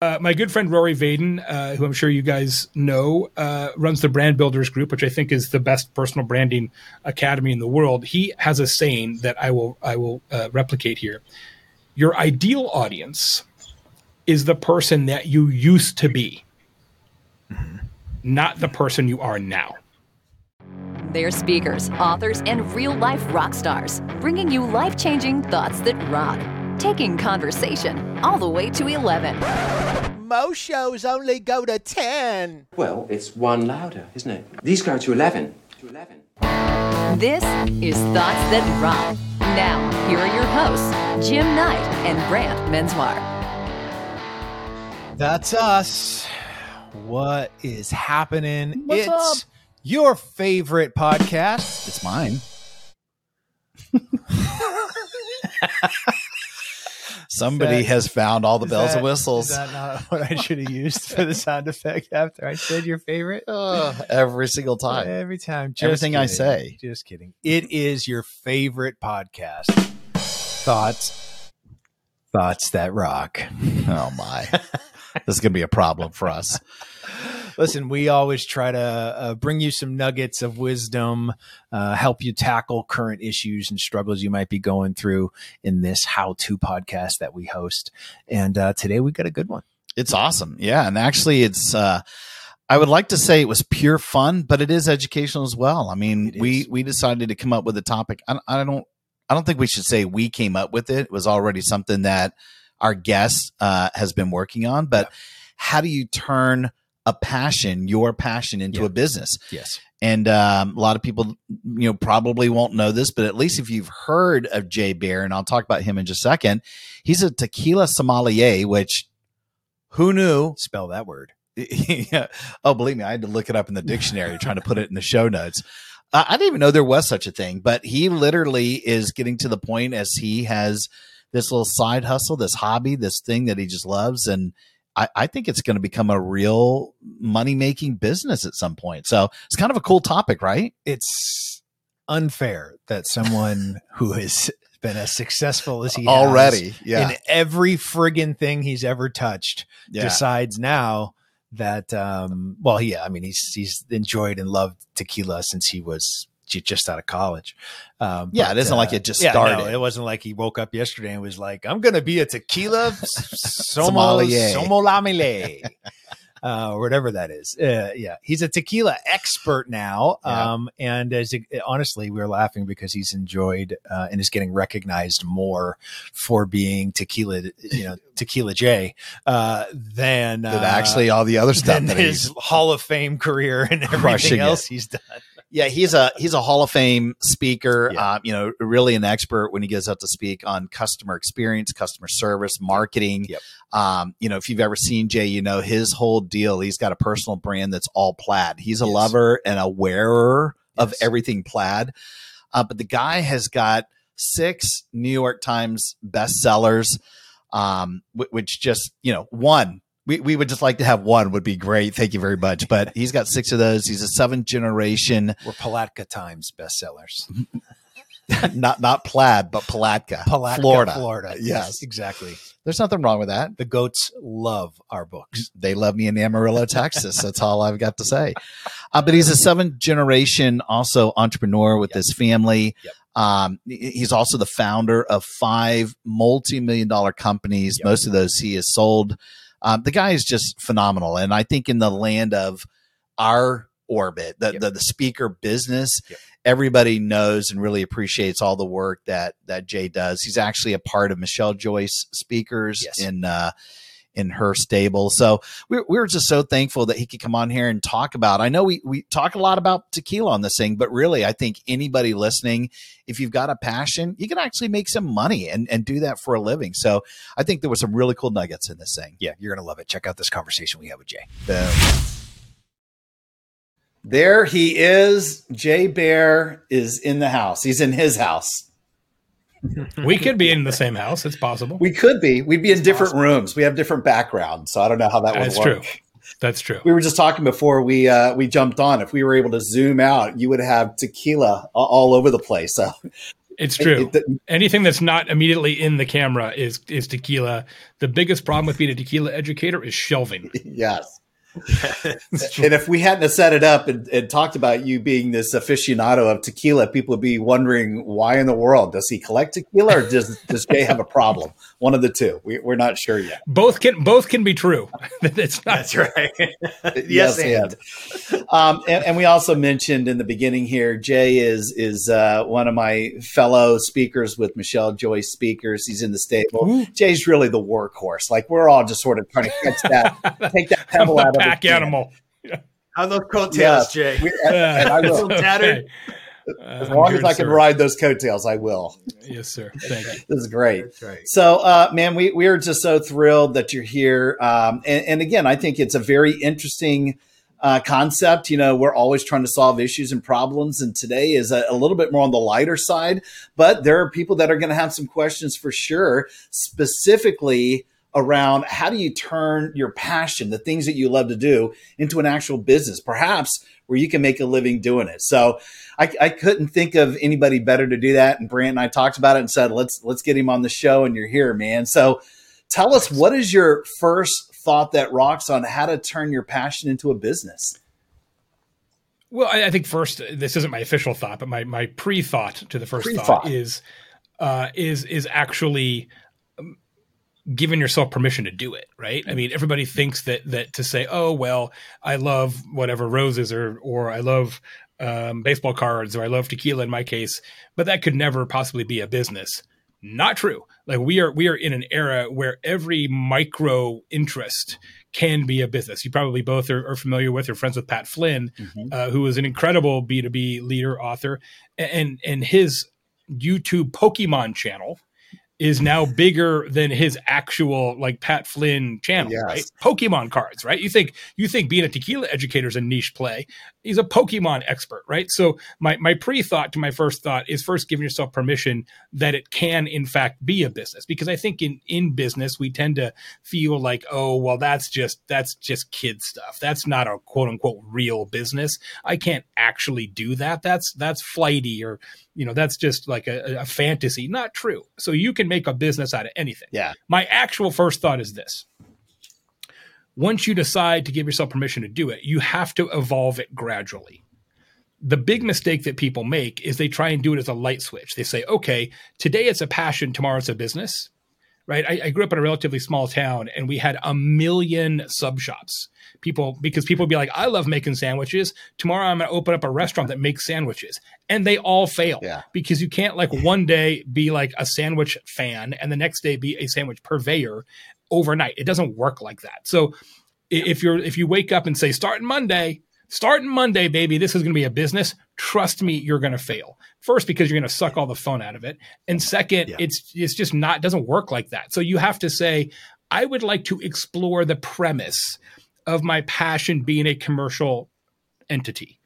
Uh, my good friend Rory Vaden, uh, who I'm sure you guys know, uh, runs the Brand Builders Group, which I think is the best personal branding academy in the world. He has a saying that I will I will uh, replicate here. Your ideal audience is the person that you used to be, mm-hmm. not the person you are now. They're speakers, authors, and real life rock stars, bringing you life changing thoughts that rock taking conversation all the way to 11. Most shows only go to 10. Well, it's one louder, isn't it? These go to 11. To 11. This is Thoughts That Rock. Now, here are your hosts, Jim Knight and Brant Menswar. That's us. What is happening? What's it's up? your favorite podcast. It's mine. Somebody that, has found all the bells that, and whistles. Is that not what I should have used for the sound effect after I said your favorite? Uh, every single time. Every time. Just Everything kidding. I say. Just kidding. It is your favorite podcast. Thoughts. Thoughts that rock. Oh my. this is going to be a problem for us listen, we always try to uh, bring you some nuggets of wisdom, uh, help you tackle current issues and struggles you might be going through in this how to podcast that we host. And uh, today we got a good one. It's awesome. Yeah. And actually, it's, uh, I would like to say it was pure fun, but it is educational as well. I mean, we we decided to come up with a topic. I, I, don't I don't think we should say we came up with it. It was already something that our guest uh, has been working on. But yeah. how do you turn a passion, your passion, into yeah. a business. Yes. And um, a lot of people, you know, probably won't know this, but at least if you've heard of Jay Baer, and I'll talk about him in just a second, he's a tequila sommelier, which who knew? Spell that word. yeah. Oh, believe me, I had to look it up in the dictionary trying to put it in the show notes. Uh, I didn't even know there was such a thing, but he literally is getting to the point as he has this little side hustle, this hobby, this thing that he just loves. And I, I think it's going to become a real money making business at some point. So it's kind of a cool topic, right? It's unfair that someone who has been as successful as he already yeah. in every friggin' thing he's ever touched yeah. decides now that um well yeah i mean he's he's enjoyed and loved tequila since he was just out of college. Um, yeah, but, it isn't uh, like it just started. no, it wasn't like he woke up yesterday and was like, "I'm going to be a tequila sommelier, sommelier." uh, or whatever that is. Uh, yeah, he's a tequila expert now. Yeah. Um, and as it, honestly, we are laughing because he's enjoyed uh, and is getting recognized more for being tequila, you know, tequila Jay, uh, than, than actually all the other stuff. Than his Hall of Fame career and everything else it. he's done. Yeah, he's a he's a Hall of Fame speaker. Yeah. Uh, you know, really an expert when he goes out to speak on customer experience, customer service, marketing. Yep. Um, you know, if you've ever seen Jay, you know his whole deal. He's got a personal brand that's all plaid. He's a yes. lover and a wearer yes. of everything plaid. Uh, but the guy has got six New York Times bestsellers, um, which just you know one we, we would just like to have one would be great. Thank you very much. But he's got six of those. He's a seventh generation. We're Palatka Times bestsellers. not not plaid, but Palatka, Palatka, Florida. Florida. Yes. yes. exactly. There's nothing wrong with that. The goats love our books. They love me in Amarillo, Texas. That's all I've got to say. Uh, but he's a seventh generation also entrepreneur with yep. his family. Yep. Um, he's also the founder of five multi-million dollar companies. Yep. Most of those he has sold um, the guy is just phenomenal. And I think in the land of our orbit, the, yep. the, the, speaker business, yep. everybody knows and really appreciates all the work that, that Jay does. He's actually a part of Michelle Joyce speakers yes. in, uh, in her stable. So we, we were just so thankful that he could come on here and talk about. I know we we talk a lot about tequila on this thing, but really, I think anybody listening, if you've got a passion, you can actually make some money and and do that for a living. So I think there was some really cool nuggets in this thing. Yeah, you're gonna love it. Check out this conversation we have with Jay. Boom. There he is. Jay Baer is in the house. He's in his house. We could be in the same house. It's possible. We could be. We'd be in it's different possible. rooms. We have different backgrounds, so I don't know how that would That's work. True. That's true. We were just talking before we uh, we jumped on. If we were able to zoom out, you would have tequila all over the place. So it's true. It, it, Anything that's not immediately in the camera is is tequila. The biggest problem with being a tequila educator is shelving. yes. and if we hadn't set it up and, and, talked about you being this aficionado of tequila, people would be wondering why in the world does he collect tequila, or does does Jay have a problem? One of the two. We, are not sure yet. Both can both can be true. it's not That's right. yes, and. Um, and, and we also mentioned in the beginning here, Jay is is uh, one of my fellow speakers with Michelle Joyce Speakers. He's in the stable. Ooh. Jay's really the workhorse. Like we're all just sort of trying to catch that, take that pebble out of pack animal. How those coattails, yeah. Jay? We, and, and I will. tattered. As long as I can sir. ride those coattails, I will. Yes, sir. Thank you. this is great. Right. So, uh, man, we, we are just so thrilled that you're here. Um, and, and, again, I think it's a very interesting uh, concept. You know, we're always trying to solve issues and problems, and today is a, a little bit more on the lighter side. But there are people that are going to have some questions for sure, specifically around how do you turn your passion, the things that you love to do, into an actual business, perhaps where you can make a living doing it. So I, I, couldn't think of anybody better to do that. And Brant and I talked about it and said, let's let's get him on the show. And you're here, man. So tell us what is your first thought that rocks on how to turn your passion into a business? Well, I, I think first, this isn't my official thought, but my my pre thought to the first Pre-thought. thought is uh, is is actually given yourself permission to do it, right? I mean, everybody thinks that that to say, "Oh, well, I love whatever roses or or I love um, baseball cards or I love tequila in my case," but that could never possibly be a business. Not true. Like we are we are in an era where every micro interest can be a business. You probably both are, are familiar with or friends with Pat Flynn, mm-hmm. uh, who is an incredible B two B leader, author, and and his YouTube Pokemon channel is now bigger than his actual like Pat Flynn channel, yes. right? Pokemon cards, right? You think you think being a tequila educator is a niche play. He's a Pokemon expert, right? So my my pre-thought to my first thought is first giving yourself permission that it can in fact be a business because I think in in business we tend to feel like, oh, well that's just that's just kid stuff. That's not a quote unquote real business. I can't actually do that. That's that's flighty or you know that's just like a, a fantasy not true so you can make a business out of anything yeah my actual first thought is this once you decide to give yourself permission to do it you have to evolve it gradually the big mistake that people make is they try and do it as a light switch they say okay today it's a passion tomorrow it's a business right? I, I, grew up in a relatively small town and we had a million sub shops. People, because people would be like, I love making sandwiches. Tomorrow I'm going to open up a restaurant that makes sandwiches. And they all fail yeah. because you can't like one day be like a sandwich fan and the next day be a sandwich purveyor overnight. It doesn't work like that. So if you're, if you wake up and say, starting Monday, starting Monday, baby, this is going to be a business. Trust me, you're going to fail. First, because you're going to suck all the fun out of it, and second, yeah. it's it's just not doesn't work like that. So you have to say, I would like to explore the premise of my passion being a commercial entity.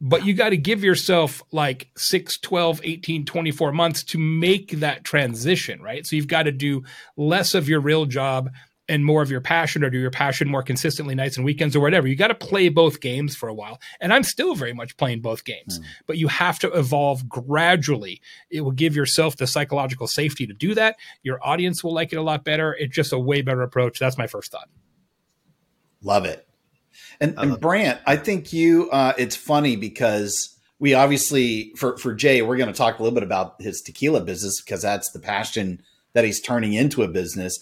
But you got to give yourself like 6, 12, 18, 24 months to make that transition, right? So you've got to do less of your real job and more of your passion or do your passion more consistently nights and weekends or whatever. You got to play both games for a while. And I'm still very much playing both games, mm. but you have to evolve gradually. It will give yourself the psychological safety to do that. Your audience will like it a lot better. It's just a way better approach. That's my first thought. Love it. And, and Brant, I think you, uh, it's funny because we obviously, for, for Jay, we're going to talk a little bit about his tequila business because that's the passion that he's turning into a business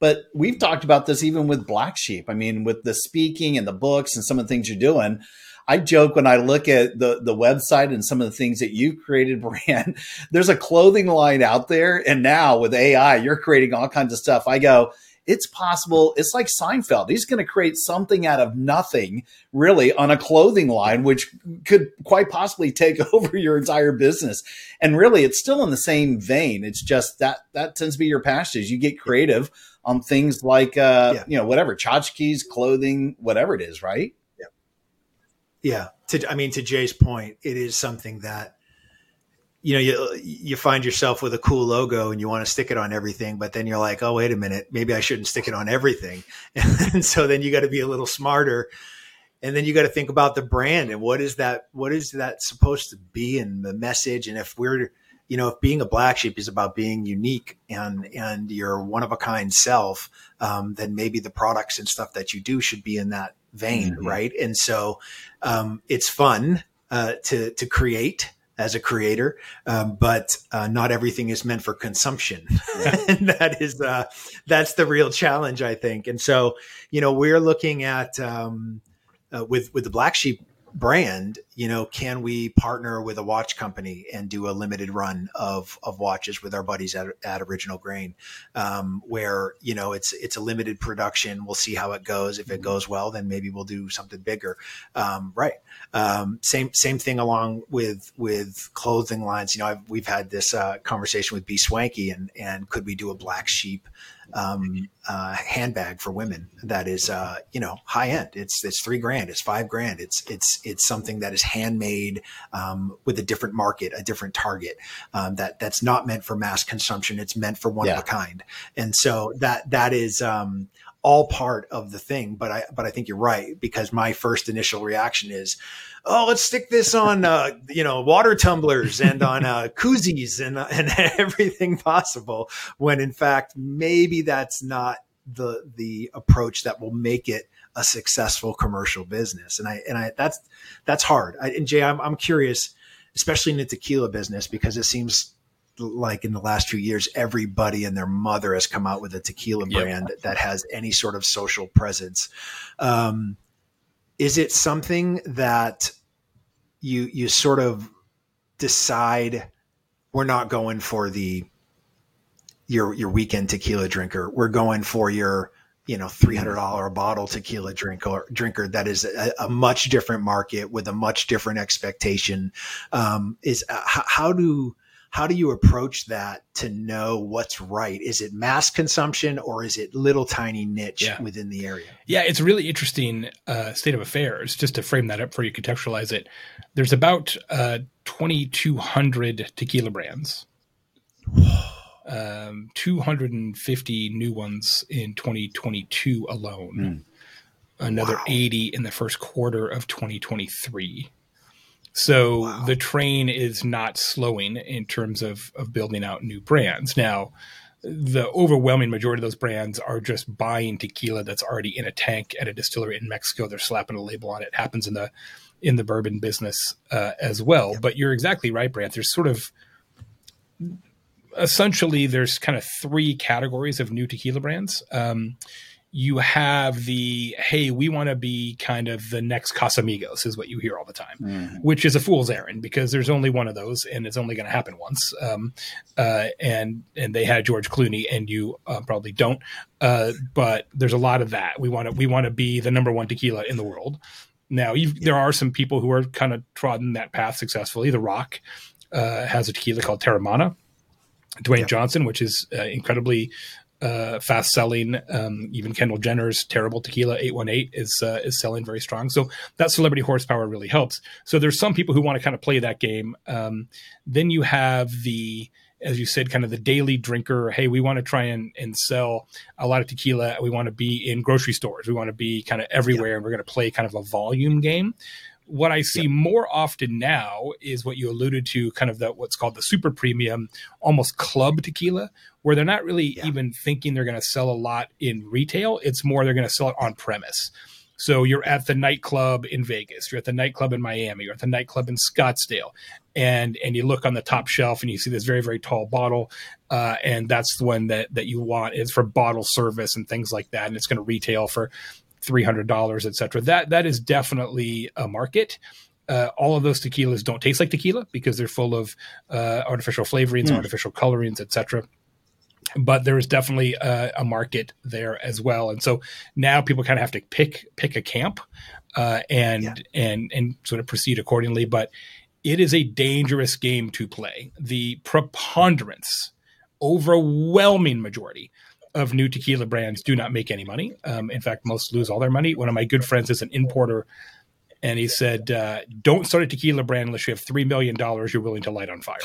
but we've talked about this even with Black Sheep. I mean, with the speaking and the books and some of the things you're doing. I joke when I look at the the website and some of the things that you've created, Brant. There's a clothing line out there, and now with AI, you're creating all kinds of stuff. I go, it's possible. It's like Seinfeld. He's going to create something out of nothing, really, on a clothing line, which could quite possibly take over your entire business. And really, it's still in the same vein. It's just that that tends to be your passion. You get creative on things like, uh, yeah. you know, whatever tchotchkes, clothing, whatever it is, right? Yeah. Yeah. To, I mean, to Jay's point, it is something that you know, you you find yourself with a cool logo and you want to stick it on everything, but then you're like, oh, wait a minute, maybe I shouldn't stick it on everything. And so then you got to be a little smarter, and then you got to think about the brand and what is that what is that supposed to be and the message. And if we're you know, if being a black sheep is about being unique and and your one of a kind self, um, then maybe the products and stuff that you do should be in that vein, mm-hmm. right? And so um, it's fun uh, to to create as a creator, um, but uh, not everything is meant for consumption, and that is uh, that's the real challenge, I think. And so, you know, we're looking at um, uh, with with the Black Sheep brand, you know, can we partner with a watch company and do a limited run of of watches with our buddies at, at Original Grain, um, where you know it's it's a limited production. We'll see how it goes. If it mm-hmm. goes well, then maybe we'll do something bigger. Um, right. Um, same same thing along with with clothing lines. You know, I've, we've had this uh, conversation with B Swanky, and and could we do a black sheep um, uh, handbag for women that is uh, you know high end. It's it's three grand, it's five grand. It's it's it's something that is handmade um, with a different market, a different target. Um, that that's not meant for mass consumption. It's meant for one yeah. of a kind. And so that that is um, all part of the thing. But I but I think you're right because my first initial reaction is, oh, let's stick this on uh, you know water tumblers and on uh, koozies and uh, and everything possible. When in fact maybe that's not the the approach that will make it a successful commercial business. And I and I that's that's hard. I, and Jay, I'm I'm curious, especially in the tequila business because it seems like in the last few years, everybody and their mother has come out with a tequila brand yep. that has any sort of social presence. Um, is it something that you you sort of decide we're not going for the your your weekend tequila drinker. We're going for your you know three hundred dollar a bottle tequila drinker drinker that is a, a, much different market with a much different expectation. Um, is uh, how, how do how do you approach that to know what's right? Is it mass consumption or is it little tiny niche yeah. within the area? Yeah, it's a really interesting uh, state of affairs. Just to frame that up for you, contextualize it. There's about uh, 2,200 tequila brands. Um, 250 new ones in 2022 alone. Mm. Another wow. 80 in the first quarter of 2023. So wow. the train is not slowing in terms of, of building out new brands. Now, the overwhelming majority of those brands are just buying tequila that's already in a tank at a distillery in Mexico. They're slapping a label on it. it happens in the in the bourbon business uh, as well. Yep. But you're exactly right, Brant. There's sort of essentially there's kind of three categories of new tequila brands. Um, you have the hey, we want to be kind of the next Casamigos, is what you hear all the time, mm. which is a fool's errand because there's only one of those and it's only going to happen once. Um, uh, and and they had George Clooney, and you uh, probably don't. Uh, but there's a lot of that. We want to we want to be the number one tequila in the world. Now, yeah. there are some people who are kind of trodden that path successfully. The Rock uh, has a tequila called Teremana. Dwayne yeah. Johnson, which is uh, incredibly uh, fast selling. Um, even Kendall Jenner's terrible tequila 818 is uh, is selling very strong. So that celebrity horsepower really helps. So there's some people who want to kind of play that game. Um, then you have the as you said, kind of the daily drinker. Hey, we want to try and, and sell a lot of tequila. We want to be in grocery stores. We want to be kind of everywhere, yeah. and we're going to play kind of a volume game. What I see yep. more often now is what you alluded to, kind of the what's called the super premium, almost club tequila, where they're not really yeah. even thinking they're going to sell a lot in retail. It's more they're going to sell it on premise. So you're at the nightclub in Vegas, you're at the nightclub in Miami, you're at the nightclub in Scottsdale, and and you look on the top shelf and you see this very very tall bottle, uh, and that's the one that that you want. It's for bottle service and things like that, and it's going to retail for three hundred dollars, etc. That that is definitely a market. Uh, all of those tequilas don't taste like tequila because they're full of uh, artificial flavorings, mm. artificial colorings, etc. but there is definitely a, a, market there as well. And so now people kind of have to pick pick a camp uh, and yeah. and and sort of proceed accordingly. But it is a dangerous game to play. The preponderance, overwhelming majority of new tequila brands do not make any money. Um, in fact, most lose all their money. One of my good friends is an importer, and he said, uh, "Don't start a tequila brand unless you have three million dollars you're willing to light on fire."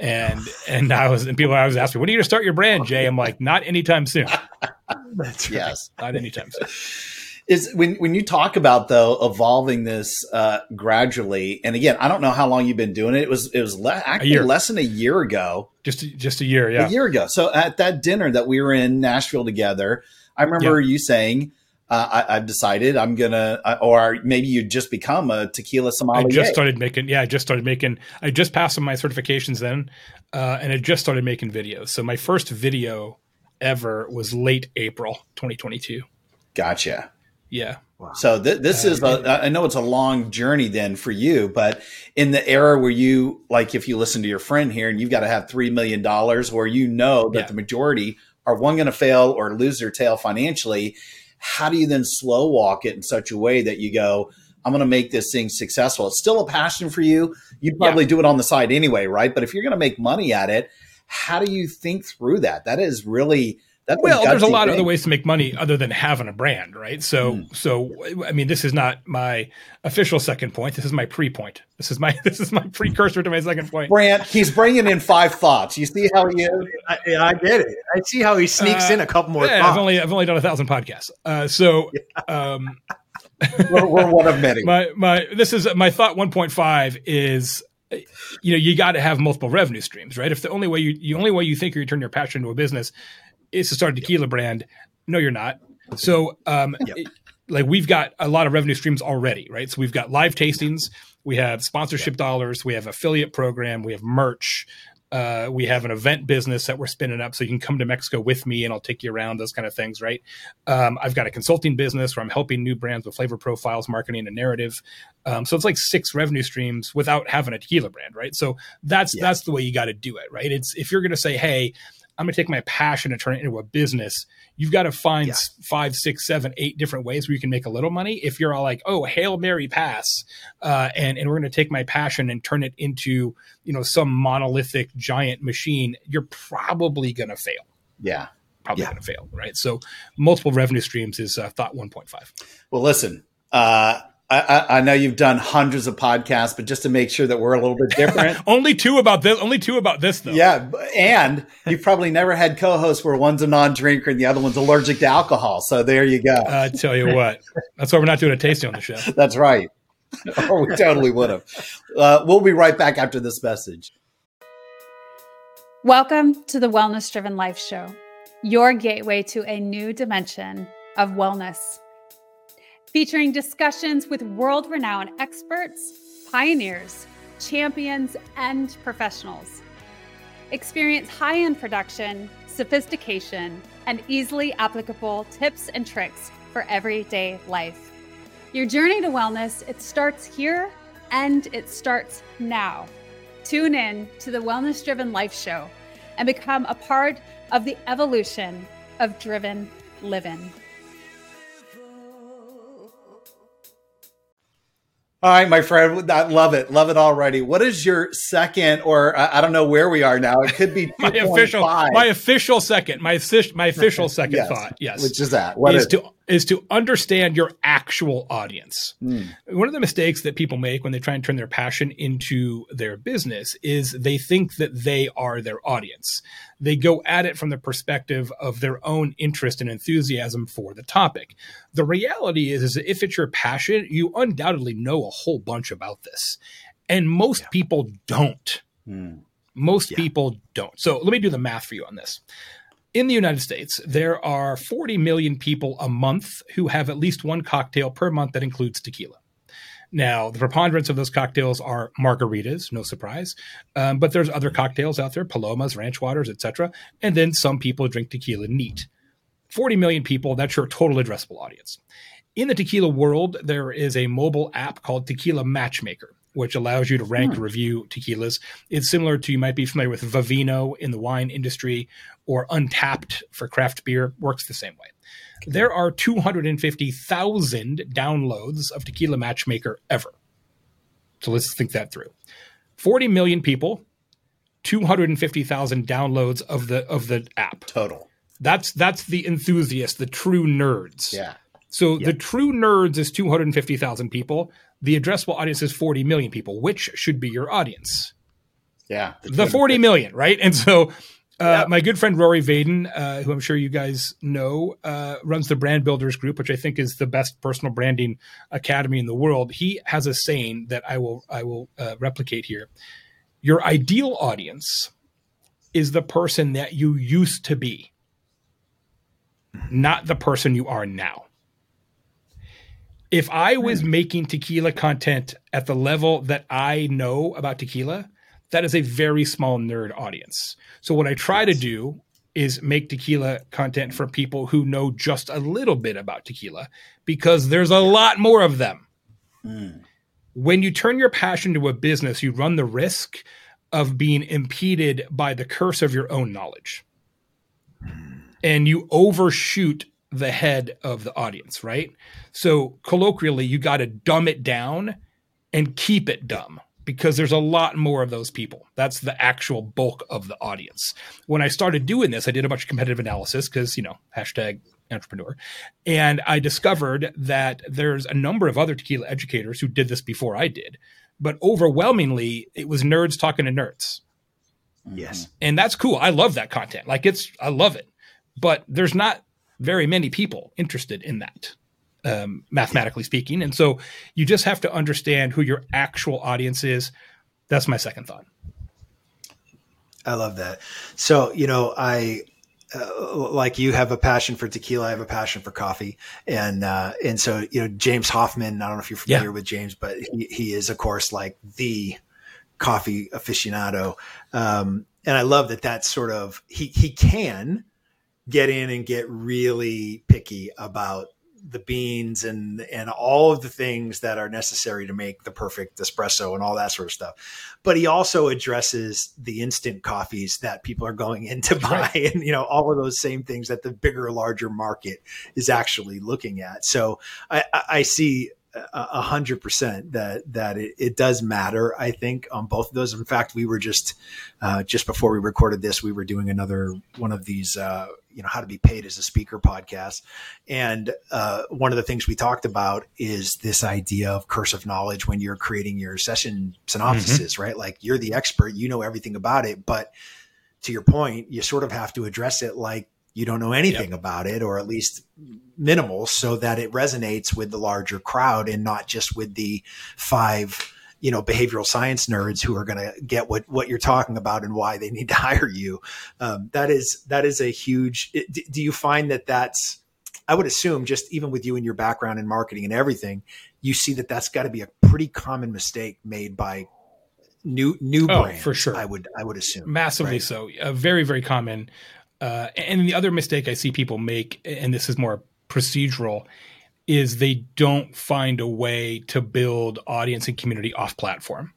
And and I was and people I was asking, "When are you going to start your brand, Jay?" I'm like, "Not anytime soon." That's right. yes, not anytime soon is when when you talk about though evolving this uh, gradually, and again, I don't know how long you've been doing it. It was it was le- actually less than a year ago. Just just a year, yeah, a year ago. So at that dinner that we were in Nashville together, I remember yeah. you saying. Uh, I, have decided I'm gonna, uh, or maybe you just become a tequila sommelier. I just started making, yeah, I just started making. I just passed some my certifications then, uh, and I just started making videos. So my first video ever was late April 2022. Gotcha. Yeah. Wow. So th- this uh, is a, I know it's a long journey then for you, but in the era where you like, if you listen to your friend here and you've got to have $3 million where you know that yeah. the majority are one going to fail or lose their tail financially. How do you then slow walk it in such a way that you go, I'm going to make this thing successful. It's still a passion for you. You probably yeah. do it on the side anyway, right? But if you're going to make money at it, how do you think through that? That is really that's well, there's a lot thing. of other ways to make money other than having a brand, right? So, mm. so I mean, this is not my official second point. This is my pre-point. This is my this is my precursor to my second point. Brant, he's bringing in five thoughts. You see how he is? I, I get it. I see how he sneaks uh, in a couple more. Yeah, I've only I've only done a thousand podcasts. Uh, so, yeah. um, we're, we're one of many. My my this is my thought. One point five is you know you got to have multiple revenue streams right if the only way you the only way you think you turn your passion into a business is to start a tequila brand. No, you're not. So, um, yep. it, like we've got a lot of revenue streams already, right? So we've got live tastings, we have sponsorship yep. dollars, we have affiliate program, we have merch, uh, we have an event business that we're spinning up, so you can come to Mexico with me, and I'll take you around. Those kind of things, right? Um, I've got a consulting business where I'm helping new brands with flavor profiles, marketing, and narrative. Um, so it's like six revenue streams without having a tequila brand, right? So that's yeah. that's the way you got to do it, right? It's if you're going to say, hey, I'm going to take my passion and turn it into a business. You've got to find yeah. five, six, seven, eight different ways where you can make a little money. If you're all like, oh, hail Mary pass, uh, and and we're going to take my passion and turn it into you know some monolithic giant machine, you're probably going to fail. Yeah, probably yeah. going to fail, right? So multiple revenue streams is uh, thought 1.5. Well, listen, uh, I, I, know you've done hundreds of podcasts, but just to make sure that we're a little bit different. only two about this. Only two about this, though. Yeah, and you've probably never had co-hosts where one's a non-drinker and the other one's allergic to alcohol. So there you go. I tell you what, that's why we're not doing a tasting on the show. that's right. or we totally would have. Uh, we'll be right back after this message. Welcome to the Wellness Driven Life Show, your gateway to a new dimension of wellness featuring discussions with world renowned experts, pioneers, champions, and professionals. Experience high end production, sophistication, and easily applicable tips and tricks for everyday life. Your journey to wellness, it starts here and it starts now. Tune in to the Wellness Driven Life Show and become a part of the evolution of driven living. All right, my friend, I love it, love it already. What is your second, or I, I don't know where we are now? It could be my official, my official second, my my official second yes. thought. Yes, which is that? What is, is to is to understand your actual audience. Mm. One of the mistakes that people make when they try and turn their passion into their business is they think that they are their audience. They go at it from the perspective of their own interest and enthusiasm for the topic. The reality is, is that if it's your passion, you undoubtedly know a whole bunch about this. And most yeah. people don't. Mm. Most yeah. people don't. So let me do the math for you on this in the United States, there are 40 million people a month who have at least one cocktail per month that includes tequila. Now, the preponderance of those cocktails are margaritas, no surprise, um, but there's other cocktails out there, palomas, ranch waters, etc. And then some people drink tequila neat. 40 million people, that's your total addressable audience. In the tequila world, there is a mobile app called Tequila Matchmaker. Which allows you to rank and review tequilas. It's similar to you might be familiar with Vivino in the wine industry or Untappd for craft beer. Works the same way. There are 250,000 downloads of Tequila Matchmaker ever. So let's think that through. 40 million people, 250,000 downloads of the of the app. Total. That's that's the enthusiasts, the true nerds. Yeah. So the true nerds is 250,000 people. The addressable audience is 40 million people. Which should be your audience? Yeah. The 40 million, right? And so uh, my good friend Rory Vaden, uh, who I'm sure you guys know, uh, runs the Brand Builders Group, which I think is the best personal branding academy in the world. He has a saying that I will I will uh, replicate here. Your ideal audience is the person that you used to be, not the person you are now. If I was hmm. making tequila content at the level that I know about tequila, that is a very small nerd audience. So what I try to do is make tequila content for people who know just a little bit about tequila because there's a lot more of them. Hmm. When you turn your passion to a business, you run the risk of being impeded by the curse of your own knowledge. Hmm. And you overshoot the head of the audience, right? So colloquially, you got to dumb it down and keep it dumb because there's a lot more of those people. That's the actual bulk of the audience. When I started doing this, I did a bunch of competitive analysis because, you know, hashtag entrepreneur. And I discovered that there's a number of other tequila educators who did this before I did. But overwhelmingly, it was nerds talking to nerds. Yes. Mm-hmm. And that's cool. I love that content. Like it's, I love it. But there's not very many people interested in that um, mathematically speaking. And so you just have to understand who your actual audience is. That's my second thought. I love that. So, you know, I uh, like you have a passion for tequila. I have a passion for coffee, and uh, and so you know James Hoffmann. I don't know if you're familiar Yeah. with James, but he, he is of course like the coffee aficionado. Um, and I love that. That's sort of he he can get in and get really picky about the beans and and all of the things that are necessary to make the perfect espresso and all that sort of stuff. But he also addresses the instant coffees that people are going in to buy and you know all of those same things that the bigger larger market is actually looking at. So I, I I see a hundred percent that that it, it does matter. I think on both of those. In fact, we were just uh, just before we recorded this, we were doing another one of these, uh, you know, how to be paid as a speaker podcast, and uh, one of the things we talked about is this idea of curse of knowledge when you're creating your session synopsises, right? Like you're the expert, you know everything about it, but to your point, you sort of have to address it like you don't know anything about it, or at least minimal, so that it resonates with the larger crowd and not just with the five, you know, behavioral science nerds who are going to get what what you're talking about and why they need to hire you. Um, that is that is a huge. Do you find that that's? I would assume just even with you and your background in marketing and everything, you see that that's got to be a pretty common mistake made by new new Oh, brands. for sure. I would I would assume Massively right? so. Uh, very, very common. Uh, and the other mistake I see people make, and this is more procedural, is they don't find a way to build audience and community off platform.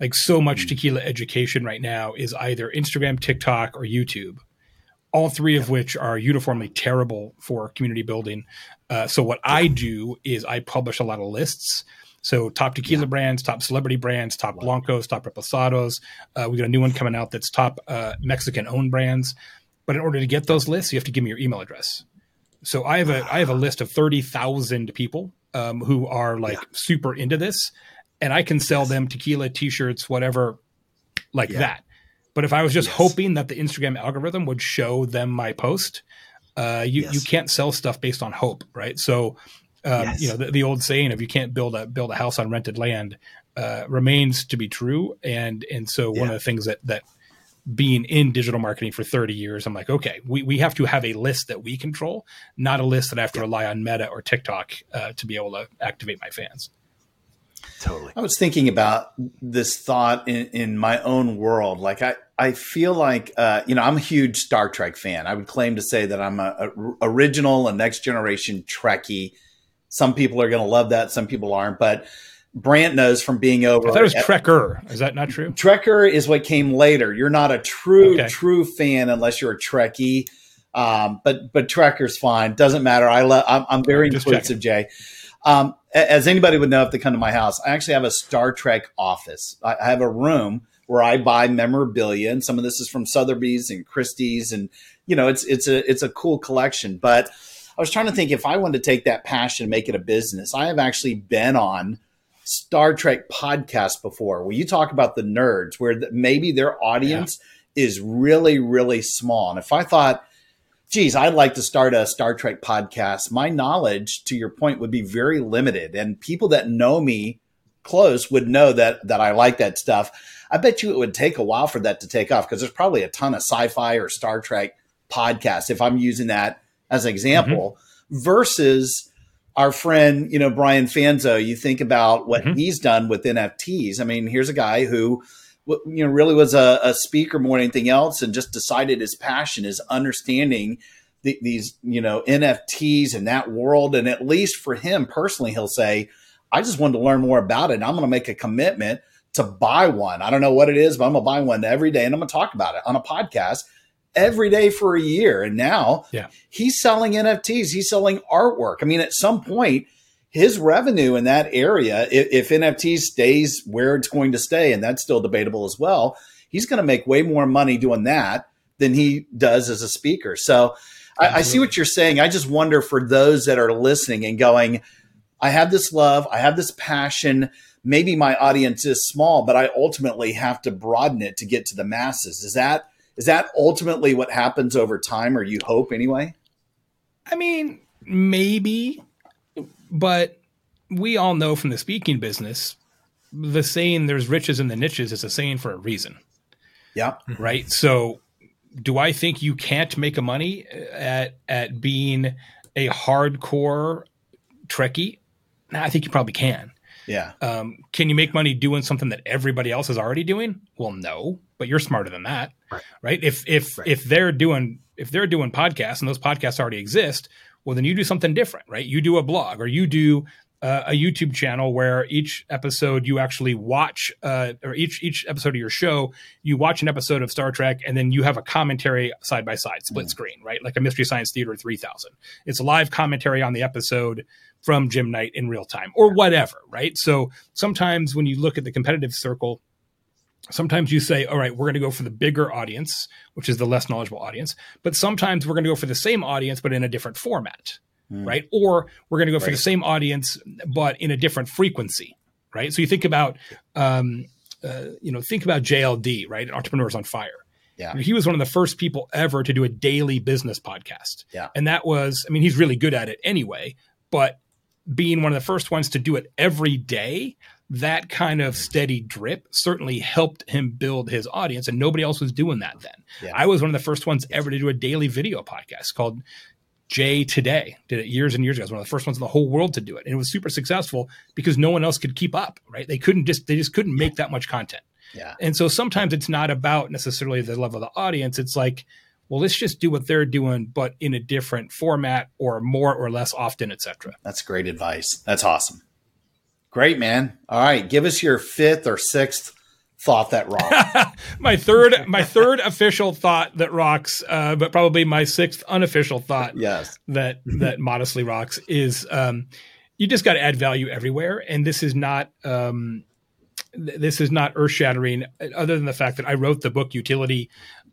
Like so much tequila education right now is either Instagram, TikTok, or YouTube, all three of which are uniformly terrible for community building. Uh, so what I do is I publish a lot of lists. So top tequila brands, top celebrity brands, top blancos, top reposados. Uh, we got a new one coming out that's top uh, Mexican owned brands. But in order to get those lists, you have to give me your email address. So I have a I have a list of thirty thousand people um, who are like super into this, and I can sell them tequila T-shirts, whatever, like Yeah. that. But if I was just Yes. hoping that the Instagram algorithm would show them my post, uh, you you can't sell stuff based on hope, right? So, um, Yes. you know, the, the old saying of you can't build a build a house on rented land uh, remains to be true, and and so one of the things that that being in digital marketing for 30 years, I'm like, okay, we, we have to have a list that we control, not a list that I have to rely on Meta or TikTok uh, to be able to activate my fans. Totally. I was thinking about this thought in, in my own world. Like I, I feel like uh, you know I'm a huge Star Trek fan. I would claim to say that I'm a, a original and next generation Trekkie. Some people are going to love that, some people aren't. But Brant knows from being over. I thought it was Trekker. Is that not true? Trekker is what came later. You're not a true okay. true fan unless you're a Trekkie. Um, but but Trekker's fine. Doesn't matter. I love. I'm, I'm very Just inclusive, checking. Jay. Um, as anybody would know if they come to my house, I actually have a Star Trek office. I, I have a room where I buy memorabilia, and some of this is from Sotheby's and Christie's, and you know, it's it's a it's a cool collection. But I was trying to think if I wanted to take that passion and make it a business. I have actually been on Star Trek podcast before, where you talk about the nerds, where the, maybe their audience yeah. is really really small, and if I thought geez, I'd like to start a Star Trek podcast. My knowledge, to your point, would be very limited, and people that know me close would know that that I like that stuff. I bet you it would take a while for that to take off because there's probably a ton of sci-fi or Star Trek podcasts if I'm using that as an example mm-hmm. versus our friend, you know, Brian Fanzo. You think about what mm-hmm. he's done with NFTs. I mean, here's a guy who you know really was a, a, speaker more than anything else and just decided his passion is understanding the, these you know nfts and that world and at least for him personally he'll say i just wanted to learn more about it and i'm going to make a commitment to buy one i don't know what it is but i'm going to buy one every day and i'm going to talk about it on a podcast every day for a year and now yeah. he's selling nfts he's selling artwork i mean at some point his revenue in that area, if, if NFT stays where it's going to stay, and that's still debatable as well, he's going to make way more money doing that than he does as a speaker. So I, I, see what you're saying. I just wonder for those that are listening and going, I have this love, I have this passion. Maybe my audience is small, but I ultimately have to broaden it to get to the masses. Is that is that ultimately what happens over time, or you hope anyway? I mean, maybe but we all know from the speaking business, the saying "there's riches in the niches" is a saying for a reason. Yeah. Right. So, do I think you can't make a money uh, at at being a hardcore Trekkie? I think you probably can. Yeah. Um, can you make money doing something that everybody else is already doing? Well, no, but you're smarter than that, right? right? If if right. if they're doing if they're doing podcasts and those podcasts already exist, well, then you do something different, right? You do a blog or you do uh, a YouTube channel where each episode you actually watch, uh, or each each episode of your show, you watch an episode of Star Trek, and then you have a commentary side by side, split mm. screen, right? Like a Mystery Science Theater 3000. It's a live commentary on the episode from Jim Knight in real time, or whatever, right? So sometimes when you look at the competitive circle, sometimes you say, all right, we're going to go for the bigger audience, which is the less knowledgeable audience. But sometimes we're going to go for the same audience, but in a different format, mm. right? Or we're going to go right. for the same audience, but in a different frequency, right? So you think about, um, uh, you know, think about JLD, right? Entrepreneurs on Fire. Yeah. He was one of the first people ever to do a daily business podcast. Yeah. And that was, I mean, he's really good at it anyway, but being one of the first ones to do it every day, that kind of steady drip certainly helped him build his audience, and nobody else was doing that then. Yeah. I was one of the first ones ever to do a daily video podcast called Jay Today. Did it years and years ago. It was one of the first ones in the whole world to do it, and it was super successful because no one else could keep up. Right? They couldn't just they just couldn't make that much content. Yeah. And so sometimes it's not about necessarily the level of the audience. It's like, well, let's just do what they're doing, but in a different format or more or less often, etc. That's great advice. That's awesome. Great, man. All right, give us your fifth or sixth thought that rocks. my third, my third official thought that rocks, uh, but probably my sixth unofficial thought. Yes, that that modestly rocks is um, you just got to add value everywhere, and this is not. Um, this is not earth shattering, other than the fact that I wrote the book Youtility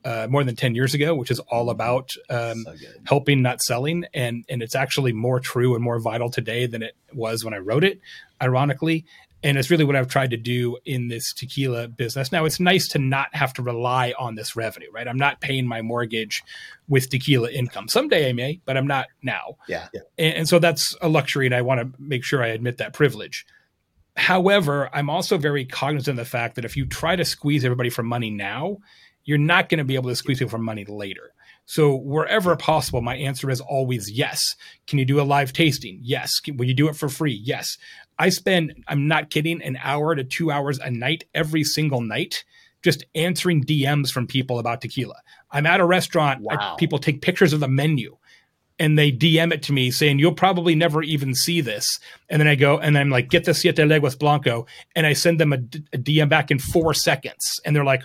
uh, more than 10 years ago, which is all about um, so helping, not selling. And, and it's actually more true and more vital today than it was when I wrote it, ironically. And it's really what I've tried to do in this tequila business. Now, it's nice to not have to rely on this revenue, right? I'm not paying my mortgage with tequila income. Someday I may, but I'm not now. Yeah. yeah. And, and so that's a luxury, and I want to make sure I admit that privilege. However, I'm also very cognizant of the fact that if you try to squeeze everybody for money now, you're not going to be able to squeeze people for money later. So wherever possible, my answer is always yes. Can you do a live tasting? Yes. Can, will you do it for free? Yes. I spend, I'm not kidding, an hour to two hours a night every single night just answering DMs from people about tequila. I'm at a restaurant, wow. I, people take pictures of the menu and they DM it to me saying, You'll probably never even see this. And then I go and I'm like, Get the Siete Leguas Blanco. And I send them a, a DM back in four seconds. And they're like,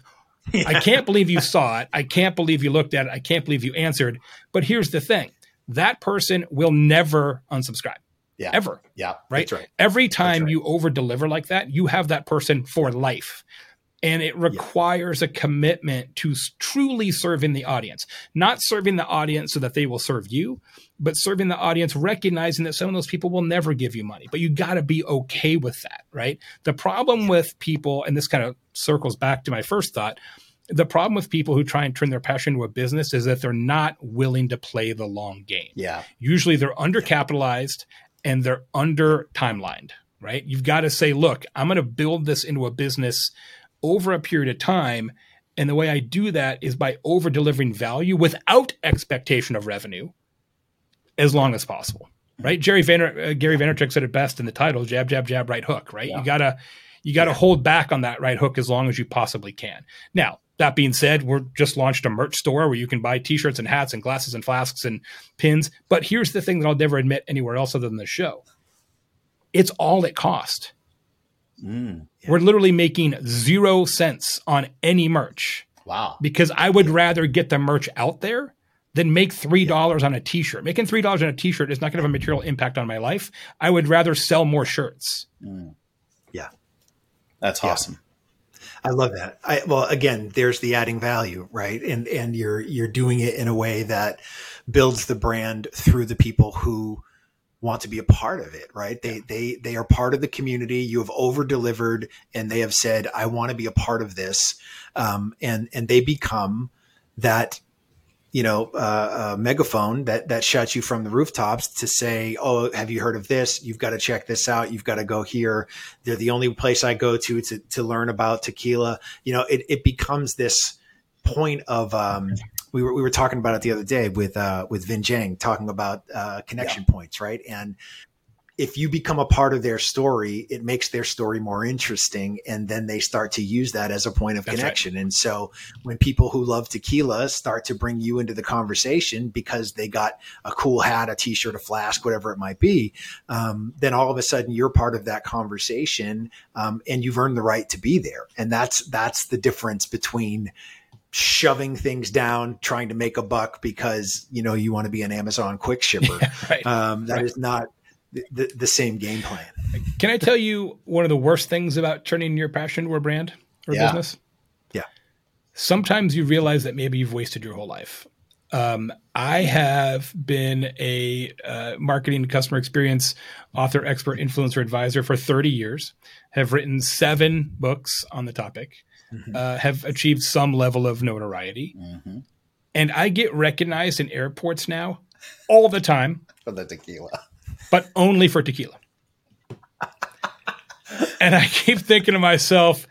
yeah. I can't believe you saw it. I can't believe you looked at it. I can't believe you answered. But here's the thing that person will never unsubscribe. Yeah. Ever. Yeah. Right. right. Every time right. you over deliver like that, you have that person for life. And it requires yeah. a commitment to truly serving the audience, not serving the audience so that they will serve you, but serving the audience, recognizing that some of those people will never give you money. But you got to be okay with that, right? The problem with people, and this kind of circles back to my first thought, the problem with people who try and turn their passion into a business is that they're not willing to play the long game. Yeah. Usually they're undercapitalized and they're under timelined, right? You've got to say, look, I'm going to build this into a business over a period of time. And the way I do that is by over delivering value without expectation of revenue as long as possible, right? Jerry uh, Gary Vaynerchuk said it best in the title, jab, jab, jab, right hook, right? Yeah. You gotta, you gotta yeah. hold back on that right hook as long as you possibly can. Now, that being said, we're just launched a merch store where you can buy t-shirts and hats and glasses and flasks and pins. But here's the thing that I'll never admit anywhere else other than the show. It's all it cost. Mm, yeah. We're literally making zero cents on any merch. Wow. Because I would rather get the merch out there than make $3 yeah. on a t-shirt. Making $3 on a t-shirt is not going to have a material impact on my life. I would rather sell more shirts. Mm. Yeah. That's yeah. awesome. I love that. I, well, again, there's the adding value, right? And and you're you're doing it in a way that builds the brand through the people who want to be a part of it, right? They they they are part of the community. You have over delivered, and they have said, "I want to be a part of this," um, and and they become that you know, uh, a megaphone that that shouts you from the rooftops to say, "Oh, have you heard of this? You've got to check this out. You've got to go here. They're the only place I go to to to learn about tequila." You know, it it becomes this point of um, we were we were talking about it the other day with uh, with Vin Jang talking about uh, connection yeah. points, right? And if you become a part of their story, it makes their story more interesting. And then they start to use that as a point of That's connection. Right. And so when people who love tequila start to bring you into the conversation because they got a cool hat, a t-shirt, a flask, whatever it might be, um, then all of a sudden you're part of that conversation. Um, and you've earned the right to be there. And that's, that's the difference between, shoving things down, trying to make a buck because you know you want to be an Amazon quick shipper. Yeah, right, um, that right. is not the, the same game plan. Can I tell you one of the worst things about turning your passion to a brand or yeah. business? Yeah. Sometimes you realize that maybe you've wasted your whole life. Um, I have been a uh, marketing customer experience author, expert, influencer, advisor for 30 years, have written seven books on the topic, mm-hmm. uh, have achieved some level of notoriety. Mm-hmm. And I get recognized in airports now all the time for the tequila but only for tequila. and I keep thinking to myself,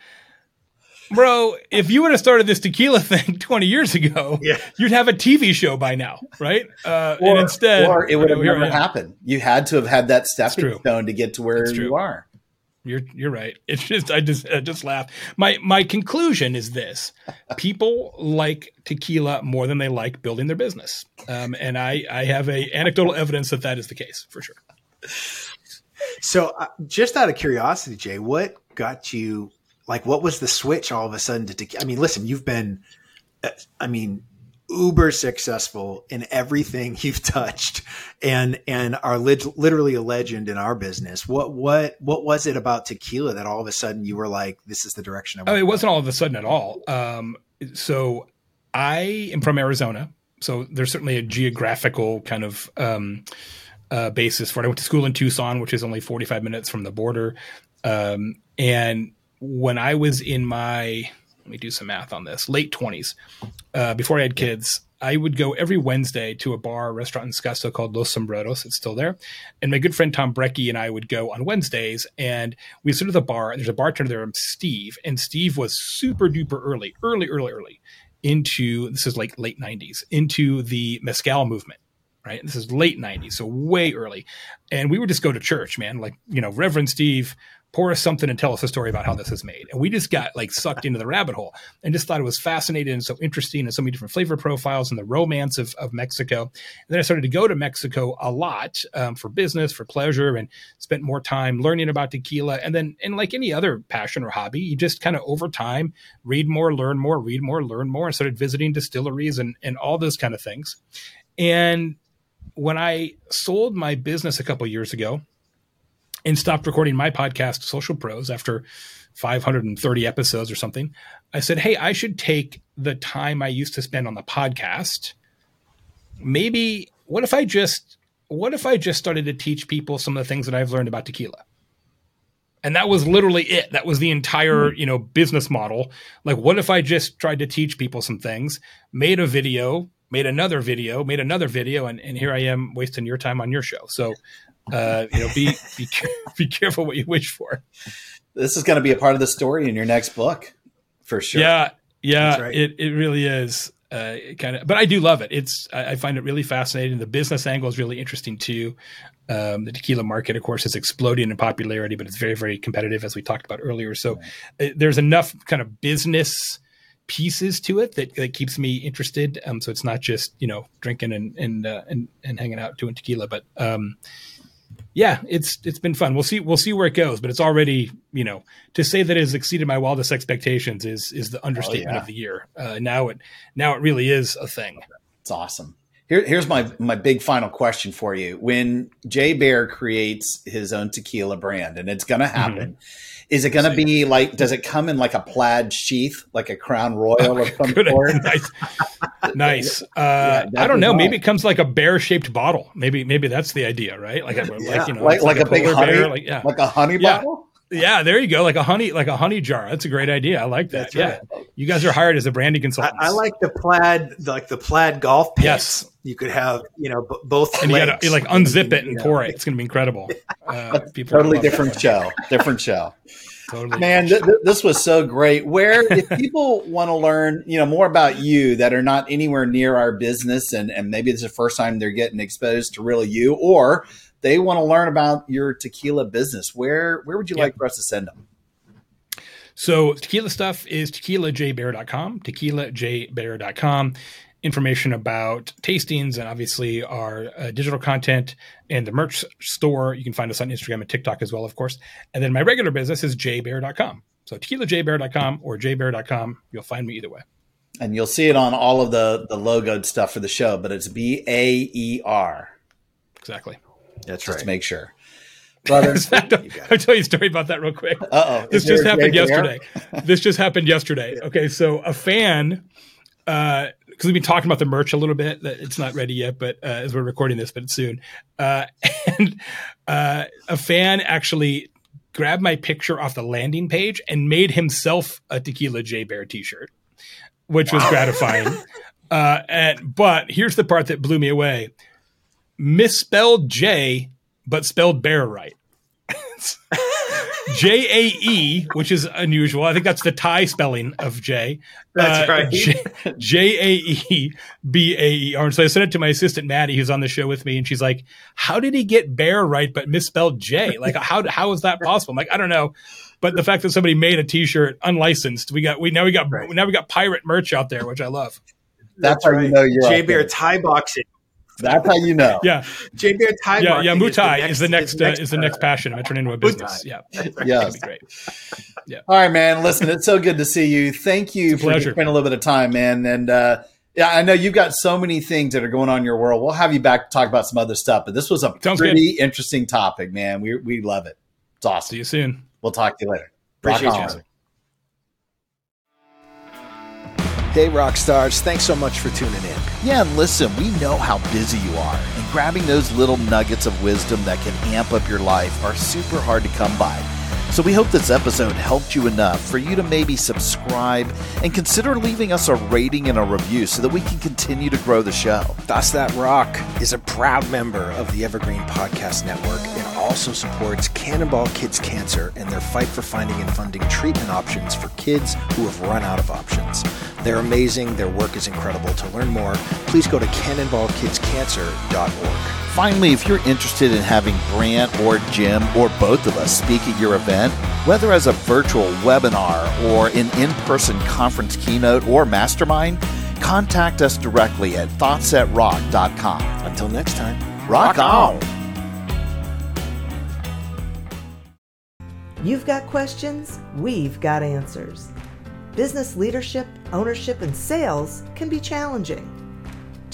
bro, if you would have started this tequila thing 20 years ago, yeah. you'd have a TV show by now, right? Uh, or, and instead, or it would have never happened. You had to have had that stepping stone to get to where you are. You're you're right. It's just I just I just laugh. My my conclusion is this: people like tequila more than they like building their business, um, and I I have a anecdotal evidence that that is the case for sure. So, uh, just out of curiosity, Jay, what got you? Like, what was the switch all of a sudden to tequila? I mean, listen, you've been, uh, I mean, uber successful in everything you've touched and and are lit- literally a legend in our business. What what what was it about tequila that all of a sudden you were like this is the direction I oh, it wasn't all of a sudden at all. Um, so i am from arizona. So there's certainly a geographical kind of um, uh, basis for it. I went to school in tucson which is only 45 minutes from the border. Um, and when i was in my let me do some math on this late 20s uh, before i had kids i would go every wednesday to a bar restaurant in scottsdale called los sombreros it's still there and my good friend tom brecky and i would go on wednesdays and we sit at the bar and there's a bartender there steve and steve was super duper early early early early into this is like late 90s into the mezcal movement right? This is late 90s, so way early. And we would just go to church, man. Like, you know, Reverend Steve, pour us something and tell us a story about how this is made. And we just got like sucked into the rabbit hole and just thought it was fascinating and so interesting and so many different flavor profiles and the romance of, of Mexico. And then I started to go to Mexico a lot um, for business, for pleasure, and spent more time learning about tequila. And then, and like any other passion or hobby, you just kind of over time read more, learn more, read more, learn more, and started visiting distilleries and, and all those kind of things. And when I sold my business a couple years ago, and stopped recording my podcast, Social Pros, after 530 episodes or something, I said, Hey, I should take the time I used to spend on the podcast. Maybe what if I just what if I just started to teach people some of the things that I've learned about tequila? And that was literally it. That was the entire, hmm. you know, business model. Like, what if I just tried to teach people some things, made a video, made another video, made another video, and, and here I am wasting your time on your show. So uh, you know, be be be careful what you wish for. This is going to be a part of the story in your next book, for sure. Yeah, yeah, right. it it really is. Uh, kind of, but I do love it. It's I, I, find it really fascinating. The business angle is really interesting too. Um, the tequila market, of course, is exploding in popularity, but it's very very competitive, as we talked about earlier. So right. uh, there's enough kind of business pieces to it that, that keeps me interested. Um, so it's not just you know drinking and and uh, and, and hanging out doing tequila, but um, yeah, it's it's been fun. We'll see we'll see where it goes, but it's already you know to say that it has exceeded my wildest expectations is is the understatement oh, yeah. of the year. Uh, now it now it really is a thing. It's awesome. Here, here's my my big final question for you. When Jay Baer creates his own tequila brand, and it's going to happen. Mm-hmm is it going to be like? Does it come in like a plaid sheath, like a Crown Royal of some sort? nice, nice. Uh, yeah, I don't know. Nice. Maybe it comes like a bear shaped bottle. Maybe maybe that's the idea, right? Like, a, yeah. like you know, like, like, like, a, big honey, bear, like, yeah. like a honey yeah. bottle. Yeah, there you go. Like a honey, like a honey jar. That's a great idea. I like that. That's yeah, right. you guys are hired as a branding consultant. I, I, like the plaid, like the plaid golf pants. Yes, you could have, you know, b- both. And legs. you gotta you like unzip it and pour it. It's gonna be incredible. Uh, totally different show. Different show. Totally. Man, th- th- this was so great. Where, if people want to learn, you know, more about you that are not anywhere near our business, and and maybe it's the first time they're getting exposed to really you, or they want to learn about your tequila business, where where would you yep. like for us to send them? So tequila stuff is tequilajaybaer.com, tequilajaybaer.com information about tastings and obviously our uh, digital content and the merch store. You can find us on Instagram and TikTok as well, of course. And then my regular business is jaybaer.com. So tequilajaybaer.com or jaybaer.com. You'll find me either way. And you'll see it on all of the, the logoed stuff for the show, but it's B A E R. Exactly. That's Just right. to make sure. Brother, fact, I'll, tell you a story about that real quick. Uh oh. This just happened yesterday. this just happened yesterday. Okay. So a fan, uh, because we've been talking about the merch a little bit. That it's not ready yet, but uh, as we're recording this, but it's soon. Uh, and uh, a fan actually grabbed my picture off the landing page and made himself a Tequila Jay Baer T-shirt, which was gratifying. Uh, and but here's the part that blew me away: misspelled J, but spelled Baer right. J A E, which is unusual. I think that's the Thai spelling of J. That's uh, right. J A E B A E R. And so I sent it to my assistant Maddie, who's on the show with me, and she's like, "How did he get Baer right but misspelled J? Like, how how is that possible?" I'm like, I don't know. But the fact that somebody made a T-shirt unlicensed, we got we now we got right. now we got pirate merch out there, which I love. That's, That's right. you know you're J Bear Thai boxing. That's how you know. Yeah. J Bear Thai. Yeah, yeah. Muay is the next, is the next, uh, is the next passion. I'm turning into a business. Yeah. Yeah. be great. Yeah. All right, man. Listen, it's so good to see you. Thank you for spending a little bit of time, man. And uh, yeah, I know you've got so many things that are going on in your world. We'll have you back to talk about some other stuff, but this was a Sounds pretty good. interesting topic, man. We we love it. It's awesome. See you soon. We'll talk to you later. Appreciate you. Hey, rock stars, thanks so much for tuning in. Yeah, and listen, we know how busy you are, and grabbing those little nuggets of wisdom that can amp up your life are super hard to come by. So we hope this episode helped you enough for you to maybe subscribe and consider leaving us a rating and a review so that we can continue to grow the show. Thoughts That Rock is a proud member of the Evergreen Podcast Network and also supports Cannonball Kids Cancer and their fight for finding and funding treatment options for kids who have run out of options. They're amazing. Their work is incredible. To learn more, please go to cannonballkidscancer.org. Finally, if you're interested in having Brant or Jim or both of us speak at your event, whether as a virtual webinar or an in person conference keynote or mastermind, contact us directly at thoughtsatrock.com. Until next time, rock, rock on. You've got questions, we've got answers. Business leadership, ownership, and sales can be challenging.